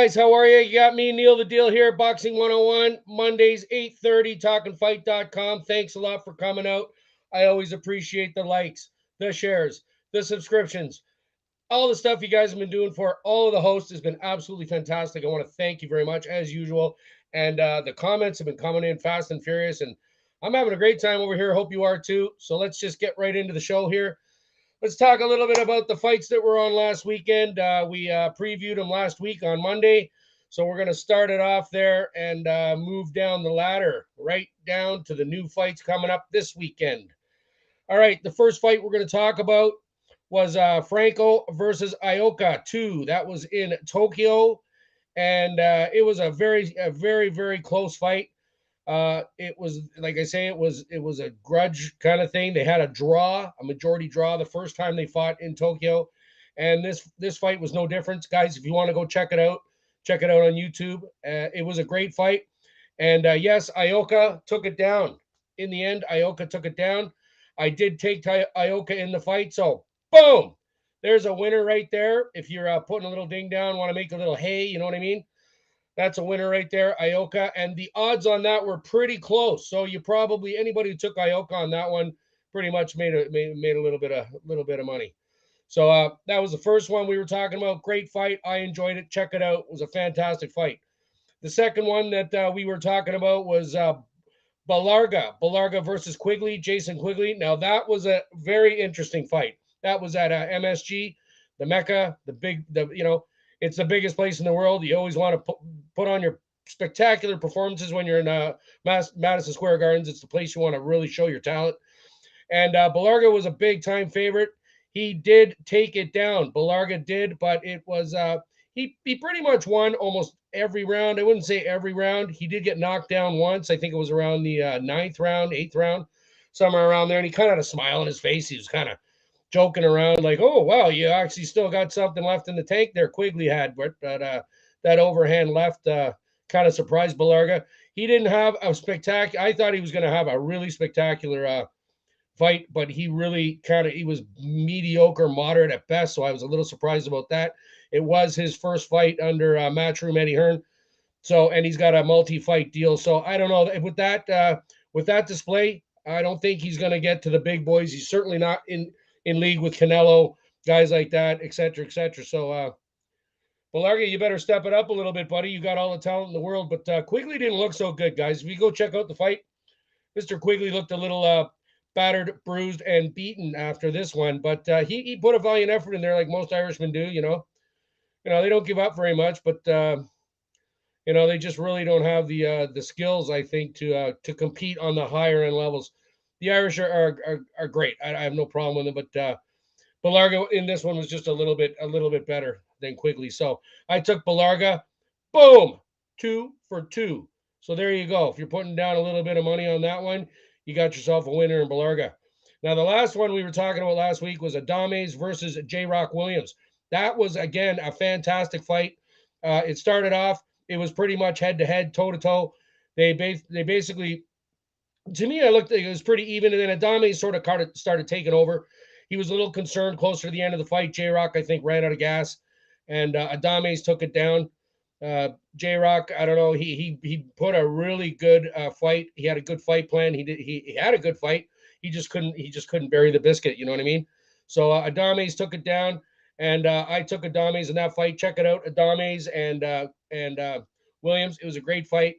Guys, how are you? You got me, Neil the Deal here, Boxing 101, Mondays, 8:30, talkinfight.com. Thanks a lot for coming out. I always appreciate the likes, the shares, the subscriptions, all the stuff you guys have been doing for all of the hosts has been absolutely fantastic. I want to thank you very much, as usual. And uh, the comments have been coming in fast and furious, and I'm having a great time over here. Hope you are too. So let's just get right into the show here let's talk a little bit about the fights that were on last weekend. Uh, we uh, previewed them last week on Monday. So we're going to start it off there and uh, move down the ladder right down to the new fights coming up this weekend. All right, the first fight we're going to talk about was uh, Franco versus Ioka 2. That was in Tokyo. And uh, it was a very, a very, very close fight. Uh, it was like I say, it was it was a grudge kind of thing. They had a draw, a majority draw, the first time they fought in Tokyo, and this this fight was no different, guys. If you want to go check it out, check it out on YouTube. Uh, it was a great fight, and uh, yes, Ioka took it down. In the end, Ioka took it down. I did take Ioka in the fight, so boom, there's a winner right there. If you're uh, putting a little ding down, want to make a little hay, you know what I mean? That's a winner right there, Ioka. And the odds on that were pretty close. So you probably anybody who took Ioka on that one pretty much made a made, made a little bit of little bit of money. So uh, that was the first one we were talking about. Great fight. I enjoyed it. Check it out. It was a fantastic fight. The second one that uh, we were talking about was uh, Belarga. Belarga versus Quigley. Jason Quigley. Now that was a very interesting fight. That was at uh, MSG, the Mecca, the big, the you know, it's the biggest place in the world. You always want to put, put on your spectacular performances when you're in uh, Madison Square Gardens. It's the place you want to really show your talent. And uh, Belarga was a big time favorite. He did take it down. Belarga did, but it was uh, he he pretty much won almost every round. I wouldn't say every round. He did get knocked down once. I think it was around the uh, ninth round, eighth round, somewhere around there. And he kind of had a smile on his face. He was kind of joking around like, "Oh wow, you actually still got something left in the tank there." Quigley had, but, but uh, that overhand left uh, kind of surprised Belarga. He didn't have a spectacular. I thought he was going to have a really spectacular uh, fight, but he really kind of he was mediocre, moderate at best. So I was a little surprised about that. It was his first fight under uh, Matchroom Eddie Hearn. So and he's got a multi-fight deal. So I don't know with that uh, with that display. I don't think he's going to get to the big boys. He's certainly not in in league with Canelo, guys like that, et cetera, et cetera. So, uh, Belarga, you better step it up a little bit, buddy. You got all the talent in the world, but uh, Quigley didn't look so good, guys. If you go check out the fight, Mr. Quigley looked a little uh, battered, bruised, and beaten after this one, but uh, he he put a valiant effort in there, like most Irishmen do. You know, you know they don't give up very much, but uh, you know they just really don't have the uh, the skills, I think, to uh, to compete on the higher end levels the Irish are are, are, are great. I, I, have no problem with them, but uh, Belarga in this one was just a little bit a little bit better than Quigley. So I took Belarga. Boom, two for two. So there you go. If you're putting down a little bit of money on that one, you got yourself a winner in Belarga. Now the last one we were talking about last week was Adames versus J. Rock Williams. That was again a fantastic fight. Uh, it started off. It was pretty much head to head, toe to toe. They ba- they basically to me, I looked it was pretty even, and then Adame sort of started, taking over. He was a little concerned closer to the end of the fight. J Rock, I think, ran out of gas, and uh, Adames took it down. Uh, J Rock, I don't know. He he he put a really good uh, fight. He had a good fight plan. He did. He, he had a good fight. He just couldn't. He just couldn't bury the biscuit. You know what I mean? So uh, Adames took it down, and uh, I took Adames in that fight. Check it out, Adames and uh, and uh, Williams. It was a great fight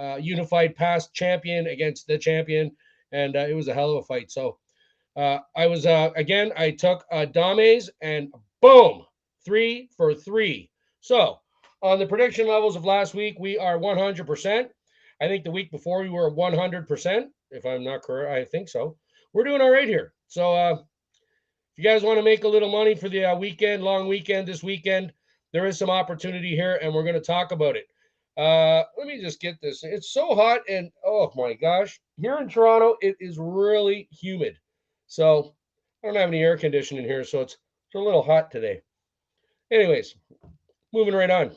uh, unified past champion against the champion, and uh, it was a hell of a fight. So uh, I was uh, again, I took uh, Dames and boom, three for three. So on the prediction levels of last week, we are 100%. I think the week before we were 100%, if I'm not correct. I think so. We're doing all right here. So if you guys want to make a little money for the weekend, long weekend this weekend, there is some opportunity here, and we're going to talk about it. Uh, let me just get this. It's so hot, and oh my gosh, here in Toronto, it is really humid. So I don't have any air conditioning here, so it's, it's a little hot today. Anyways, moving right on.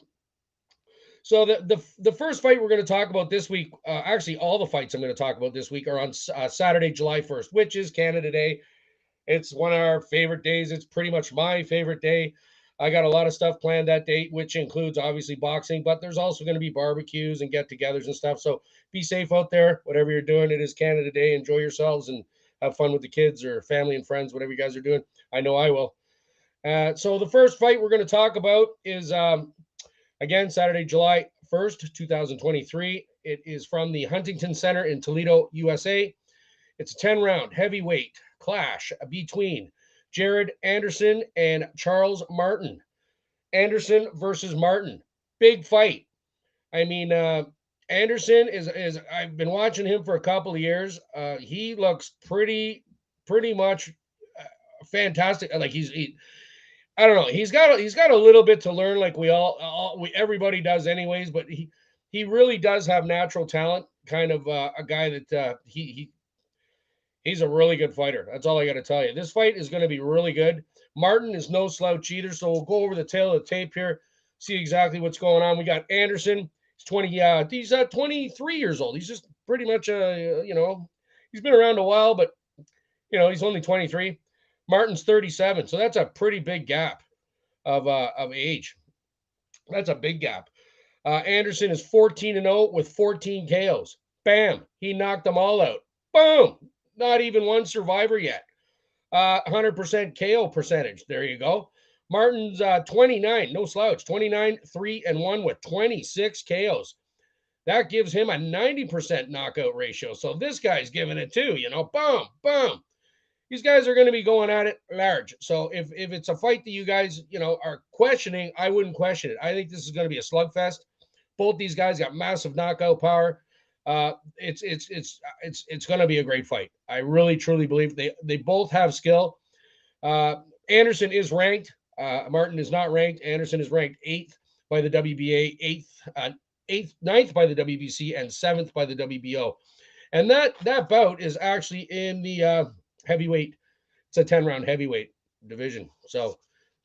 So the the, the first fight we're going to talk about this week, uh, actually all the fights I'm going to talk about this week are on uh, Saturday, July 1st, which is Canada Day. It's one of our favorite days. It's pretty much my favorite day. I got a lot of stuff planned that date, which includes obviously boxing, but there's also going to be barbecues and get togethers and stuff. So be safe out there, whatever you're doing. It is Canada Day. Enjoy yourselves and have fun with the kids or family and friends, whatever you guys are doing. I know I will. Uh, so the first fight we're going to talk about is um, again Saturday, July 1st, 2023. It is from the Huntington Center in Toledo, USA. It's a 10 round heavyweight clash between Jared Anderson and Charles Martin. Anderson versus Martin. Big fight. I mean, uh, Anderson is is I've been watching him for a couple of years. Uh, he looks pretty pretty much uh, fantastic. Like he's he, I don't know. He's got a, he's got a little bit to learn, like we all, all we everybody does, anyways. But he he really does have natural talent. Kind of uh, a guy that uh, he he he's a really good fighter. That's all I got to tell you. This fight is going to be really good. Martin is no slouch either. So we'll go over the tail of the tape here, see exactly what's going on. We got Anderson. He's 20. Uh, he's uh, 23 years old. He's just pretty much uh, you know, he's been around a while, but you know, he's only 23. Martin's 37, so that's a pretty big gap of uh, of age. That's a big gap. Uh, Anderson is 14 and 0 with 14 KOs. Bam, he knocked them all out. Boom, not even one survivor yet. Uh, 100% KO percentage. There you go. Martin's uh, 29, no slouch, 29, 3 and 1 with 26 KOs. That gives him a 90% knockout ratio. So this guy's giving it too, you know, boom, boom these guys are going to be going at it large. So if if it's a fight that you guys you know are questioning, I wouldn't question it. I think this is going to be a slugfest. Both these guys got massive knockout power. Uh, it's it's it's it's it's going to be a great fight. I really truly believe they they both have skill. Uh, Anderson is ranked. Uh, Martin is not ranked. Anderson is ranked eighth by the WBA, eighth, uh, eighth, ninth by the WBC, and seventh by the WBO. And that that bout is actually in the uh, heavyweight. It's a 10 round heavyweight division. So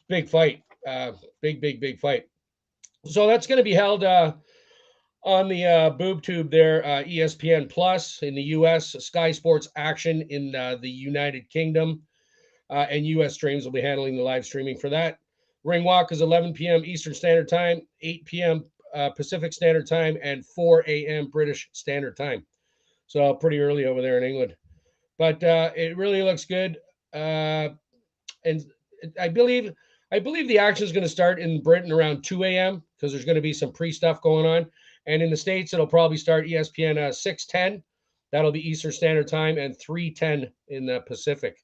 big fight. Uh, big, big, big fight. So that's going to be held uh, on the uh, boob tube there, uh, ESPN Plus in the US, Sky Sports Action in uh, the United Kingdom, uh, and US Streams will be handling the live streaming for that. Ring walk is 11 p.m. Eastern Standard Time, 8 p.m. Uh, Pacific Standard Time, and 4 a.m. British Standard Time. So pretty early over there in England but uh, it really looks good. And I believe I believe the action is going to start in Britain around 2 a.m. because there's going to be some pre stuff going on, and in the states it'll probably start ESPN uh, 6:10. That'll be Eastern Standard Time and 3:10 in the Pacific,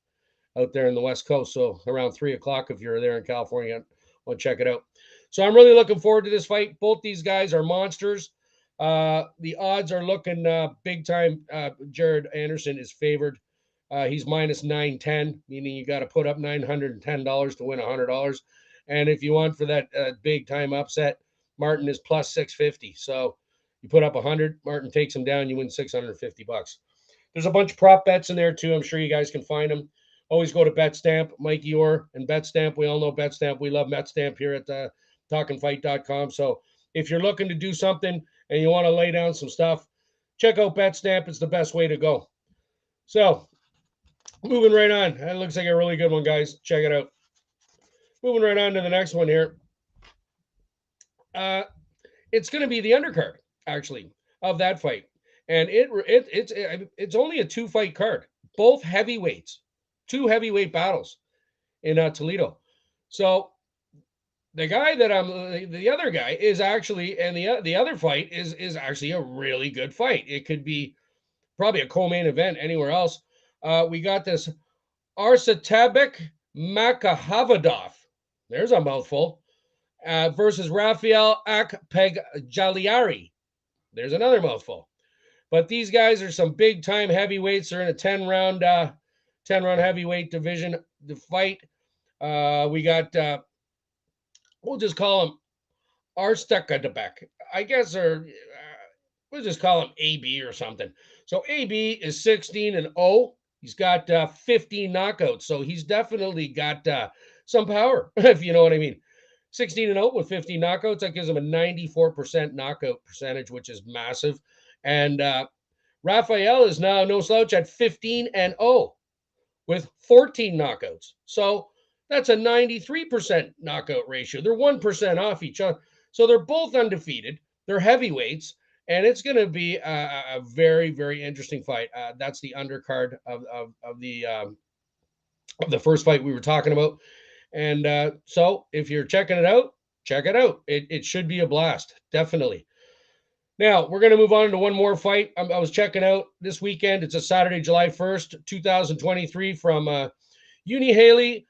out there in the West Coast. So around three o'clock if you're there in California, want to check it out. So I'm really looking forward to this fight. Both these guys are monsters. Uh, the odds are looking uh, big time. Uh, Jared Anderson is favored uh, he's minus 910, meaning you got to put up $910 to win $100. And if you want for that uh, big time upset, Martin is plus 650. So you put up 100, Martin takes him down, you win 650 bucks. There's a bunch of prop bets in there too. I'm sure you guys can find them. Always go to BetStamp, Mikey Orr and BetStamp. We all know BetStamp. We love BetStamp here at uh, talkinfight.com. So if you're looking to do something and you want to lay down some stuff, check out BetStamp. It's the best way to go. So moving right on. That looks like a really good one, guys. Check it out. Moving right on to the next one here. Uh, it's going to be the undercard, actually, of that fight, and it, it it's it's only a two fight card, both heavyweights, two heavyweight battles in uh, Toledo. So the guy that I'm the other guy is actually, and the the other fight is is actually a really good fight. It could be probably a co-main event anywhere else. Uh, we got this Arsatabek Makhavadov. There's a mouthful. Uh, versus Rafael Akpegjaliari. There's another mouthful. But these guys are some big time heavyweights. They're in a 10 round, uh, 10 round heavyweight division. The fight. Uh, we got, uh, we'll just call him Arstakadabek. I guess they're, uh, we'll just call him AB or something. So AB is 16 and 0. He's got uh, 15 knockouts, so he's definitely got uh, some power, if you know what I mean. 16 and 0 with 15 knockouts, that gives him a 94% knockout percentage, which is massive. And uh, is now no slouch at 15 and 0 with 14 knockouts. So That's a 93% knockout ratio. They're 1% off each other. So they're both undefeated. They're heavyweights, and it's going to be a, a, very, very interesting fight. Uh, that's the undercard of, of, of the um, of the first fight we were talking about. And uh, so if you're checking it out, check it out. It, it should be a blast, definitely. Now we're going to move on to one more fight. I, I, was checking out this weekend. It's a Saturday, July 1st, 2023, from uh, Uni Haley,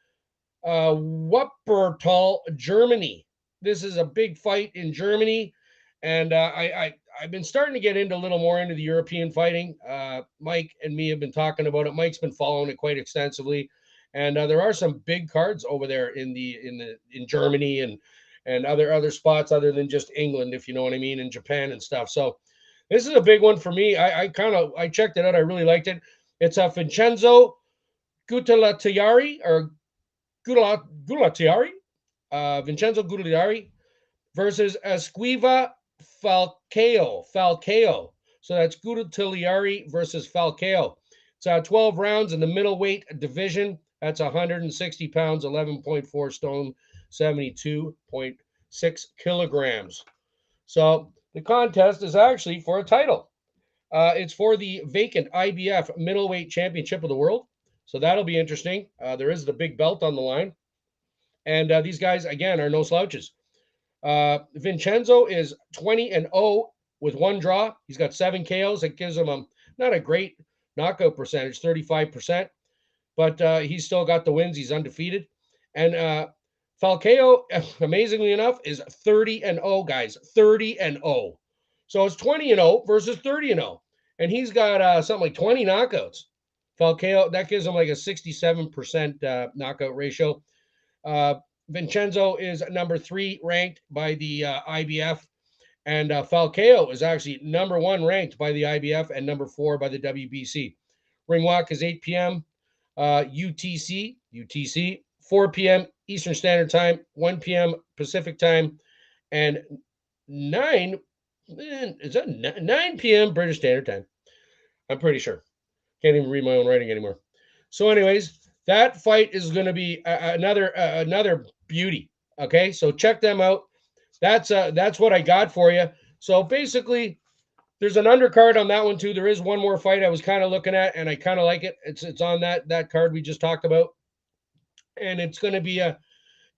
uh, Wuppertal, Germany. This is a big fight in Germany, and uh, I, I I've been starting to get into a little more into the European fighting. Uh, Mike and me have been talking about it. Mike's been following it quite extensively, and uh, there are some big cards over there in the in the in Germany and and other other spots other than just England, if you know what I mean, and Japan and stuff. So this is a big one for me. I, I kind of I checked it out. I really liked it. It's a Vincenzo Gutalatiari or Gutalatiari, uh, Vincenzo Gutalatiari versus Esquiva Falcao. Falcao. So that's Gutalatiari versus Falcao. It's uh, 12 rounds in the middleweight division. That's 160 pounds, 11.4 stone 72.6 kilograms. So the contest is actually for a title. Uh, it's for the vacant IBF middleweight championship of the world. So that'll be interesting. Uh, there is the big belt on the line. And uh, these guys, again, are no slouches. Uh, Vincenzo is 20 and 0 with one draw. He's got seven KOs. That gives him a, not a great knockout percentage, 35%, but uh, he's still got the wins. He's undefeated. And uh, Falcao, amazingly enough, is 30 and 0, guys. 30 and 0. So it's 20 and 0 versus 30 and 0. And he's got uh, something like 20 knockouts. Falcao, that gives him like a 67% uh, knockout ratio. Uh, Vincenzo is number three ranked by the uh, IBF. And uh, Falcao is actually number one ranked by the IBF and number four by the WBC. Ring walk is 8 p.m. UTC, uh, UTC, 4 p.m. Eastern Standard Time, 1 p.m. Pacific Time, and 9 is that 9 p.m. British Standard Time. I'm pretty sure. Can't even read my own writing anymore. So, anyways, that fight is going to be another another beauty. Okay, so check them out. That's uh that's what I got for you. So basically, there's an undercard on that one too. There is one more fight I was kind of looking at, and I kind of like it. It's it's on that that card we just talked about and it's going to be a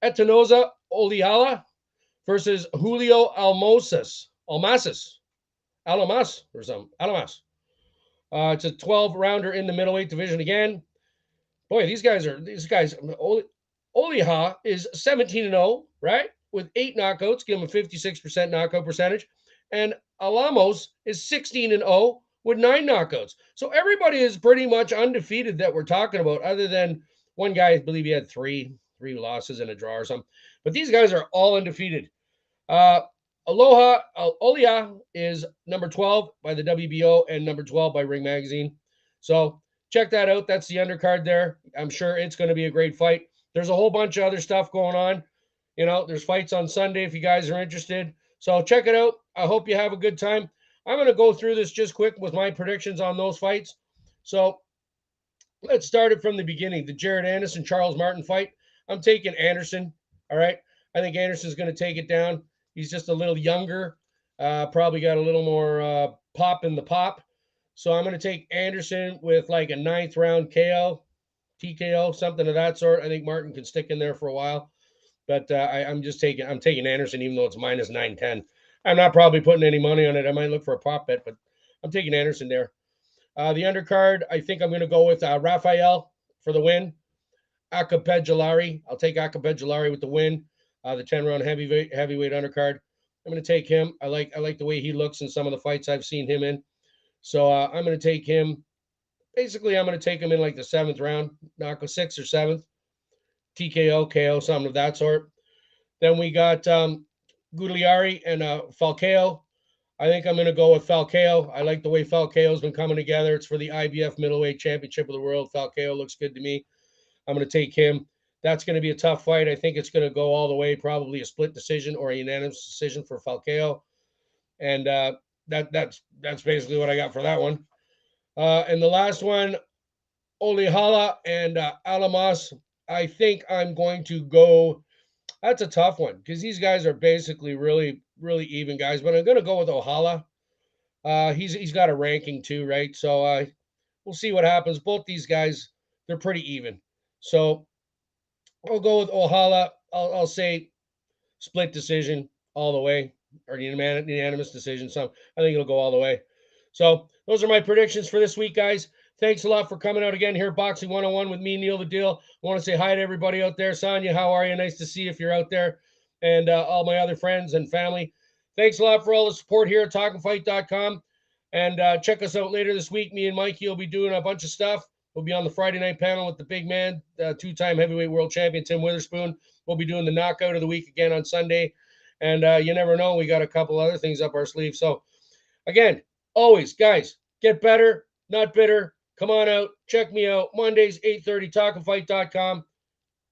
Etanoza Oliala versus Julio Almosas, Almasis, Alamas or something, Alamas. Uh, it's a 12 rounder in the middleweight division again. Boy, these guys are these guys. Oli, Oliha is 17 and 0, right? With eight knockouts, give him a 56% knockout percentage. And Alamos is 16 and 0 with nine knockouts. So everybody is pretty much undefeated that we're talking about, other than one guy, I believe he had three three losses and a draw or something. But these guys are all undefeated. Uh, Aloha Olia is number 12 by the WBO and number 12 by Ring Magazine. So check that out. That's the undercard there. I'm sure it's going to be a great fight. There's a whole bunch of other stuff going on. You know, there's fights on Sunday if you guys are interested. So check it out. I hope you have a good time. I'm going to go through this just quick with my predictions on those fights. So Let's start it from the beginning. The Jared Anderson Charles Martin fight. I'm taking Anderson. All right. I think Anderson's going to take it down. He's just a little younger. Uh, probably got a little more uh, pop in the pop. So I'm going to take Anderson with like a ninth round KO, TKO, something of that sort. I think Martin can stick in there for a while, but uh, I, am just taking I'm taking Anderson even though it's minus nine ten. I'm not probably putting any money on it. I might look for a prop bet, but I'm taking Anderson there. Uh, the undercard, I think I'm going to go with uh, Rafael for the win. Akapedjalari. I'll take Akapedjalari with the win. Uh, the 10 round heavyweight heavyweight undercard. I'm going to take him. I like I like the way he looks in some of the fights I've seen him in. So uh, I'm going to take him. Basically, I'm going to take him in like the seventh round, knock a sixth or seventh, TKO, KO, something of that sort. Then we got um, Gugliari and uh, Falcao. I think I'm going to go with Falcao. I like the way Falcao's been coming together. It's for the IBF Middleweight Championship of the World. Falcao looks good to me. I'm going to take him. That's going to be a tough fight. I think it's going to go all the way, probably a split decision or a unanimous decision for Falcao. And uh, that that's that's basically what I got for that one. Uh, and the last one, Olihala and uh, Alamos. I think I'm going to go. That's a tough one because these guys are basically really, really even guys. But I'm going to go with Ohala. Uh, he's he's got a ranking too, right? So uh, we'll see what happens. Both these guys, they're pretty even. So I'll go with Ohala. I'll, I'll say split decision all the way, or unanimous decision. So I think it'll go all the way. So those are my predictions for this week, guys. Thanks a lot for coming out again here, Boxing 101 with me, Neil the Deal. I want to say hi to everybody out there. Sonia, how are you? Nice to see you if you're out there. And uh, all my other friends and family. Thanks a lot for all the support here at talkinfight.com. And uh, check us out later this week. Me and Mikey will be doing a bunch of stuff. We'll be on the Friday night panel with the big man, uh, two time heavyweight world champion Tim Witherspoon. We'll be doing the knockout of the week again on Sunday. And uh, you never know, we got a couple other things up our sleeve. So, again, always, guys, get better, not bitter. Come on out, check me out. Mondays, 8:30, talkinfight.com.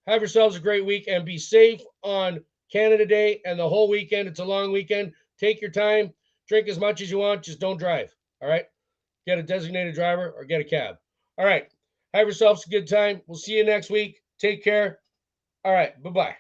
Have yourselves a great week and be safe on Canada Day and the whole weekend. It's a long weekend. Take your time, drink as much as you want, just don't drive. All right. Get a designated driver or get a cab. All right. Have yourselves a good time. We'll see you next week. Take care. All right. Bye bye.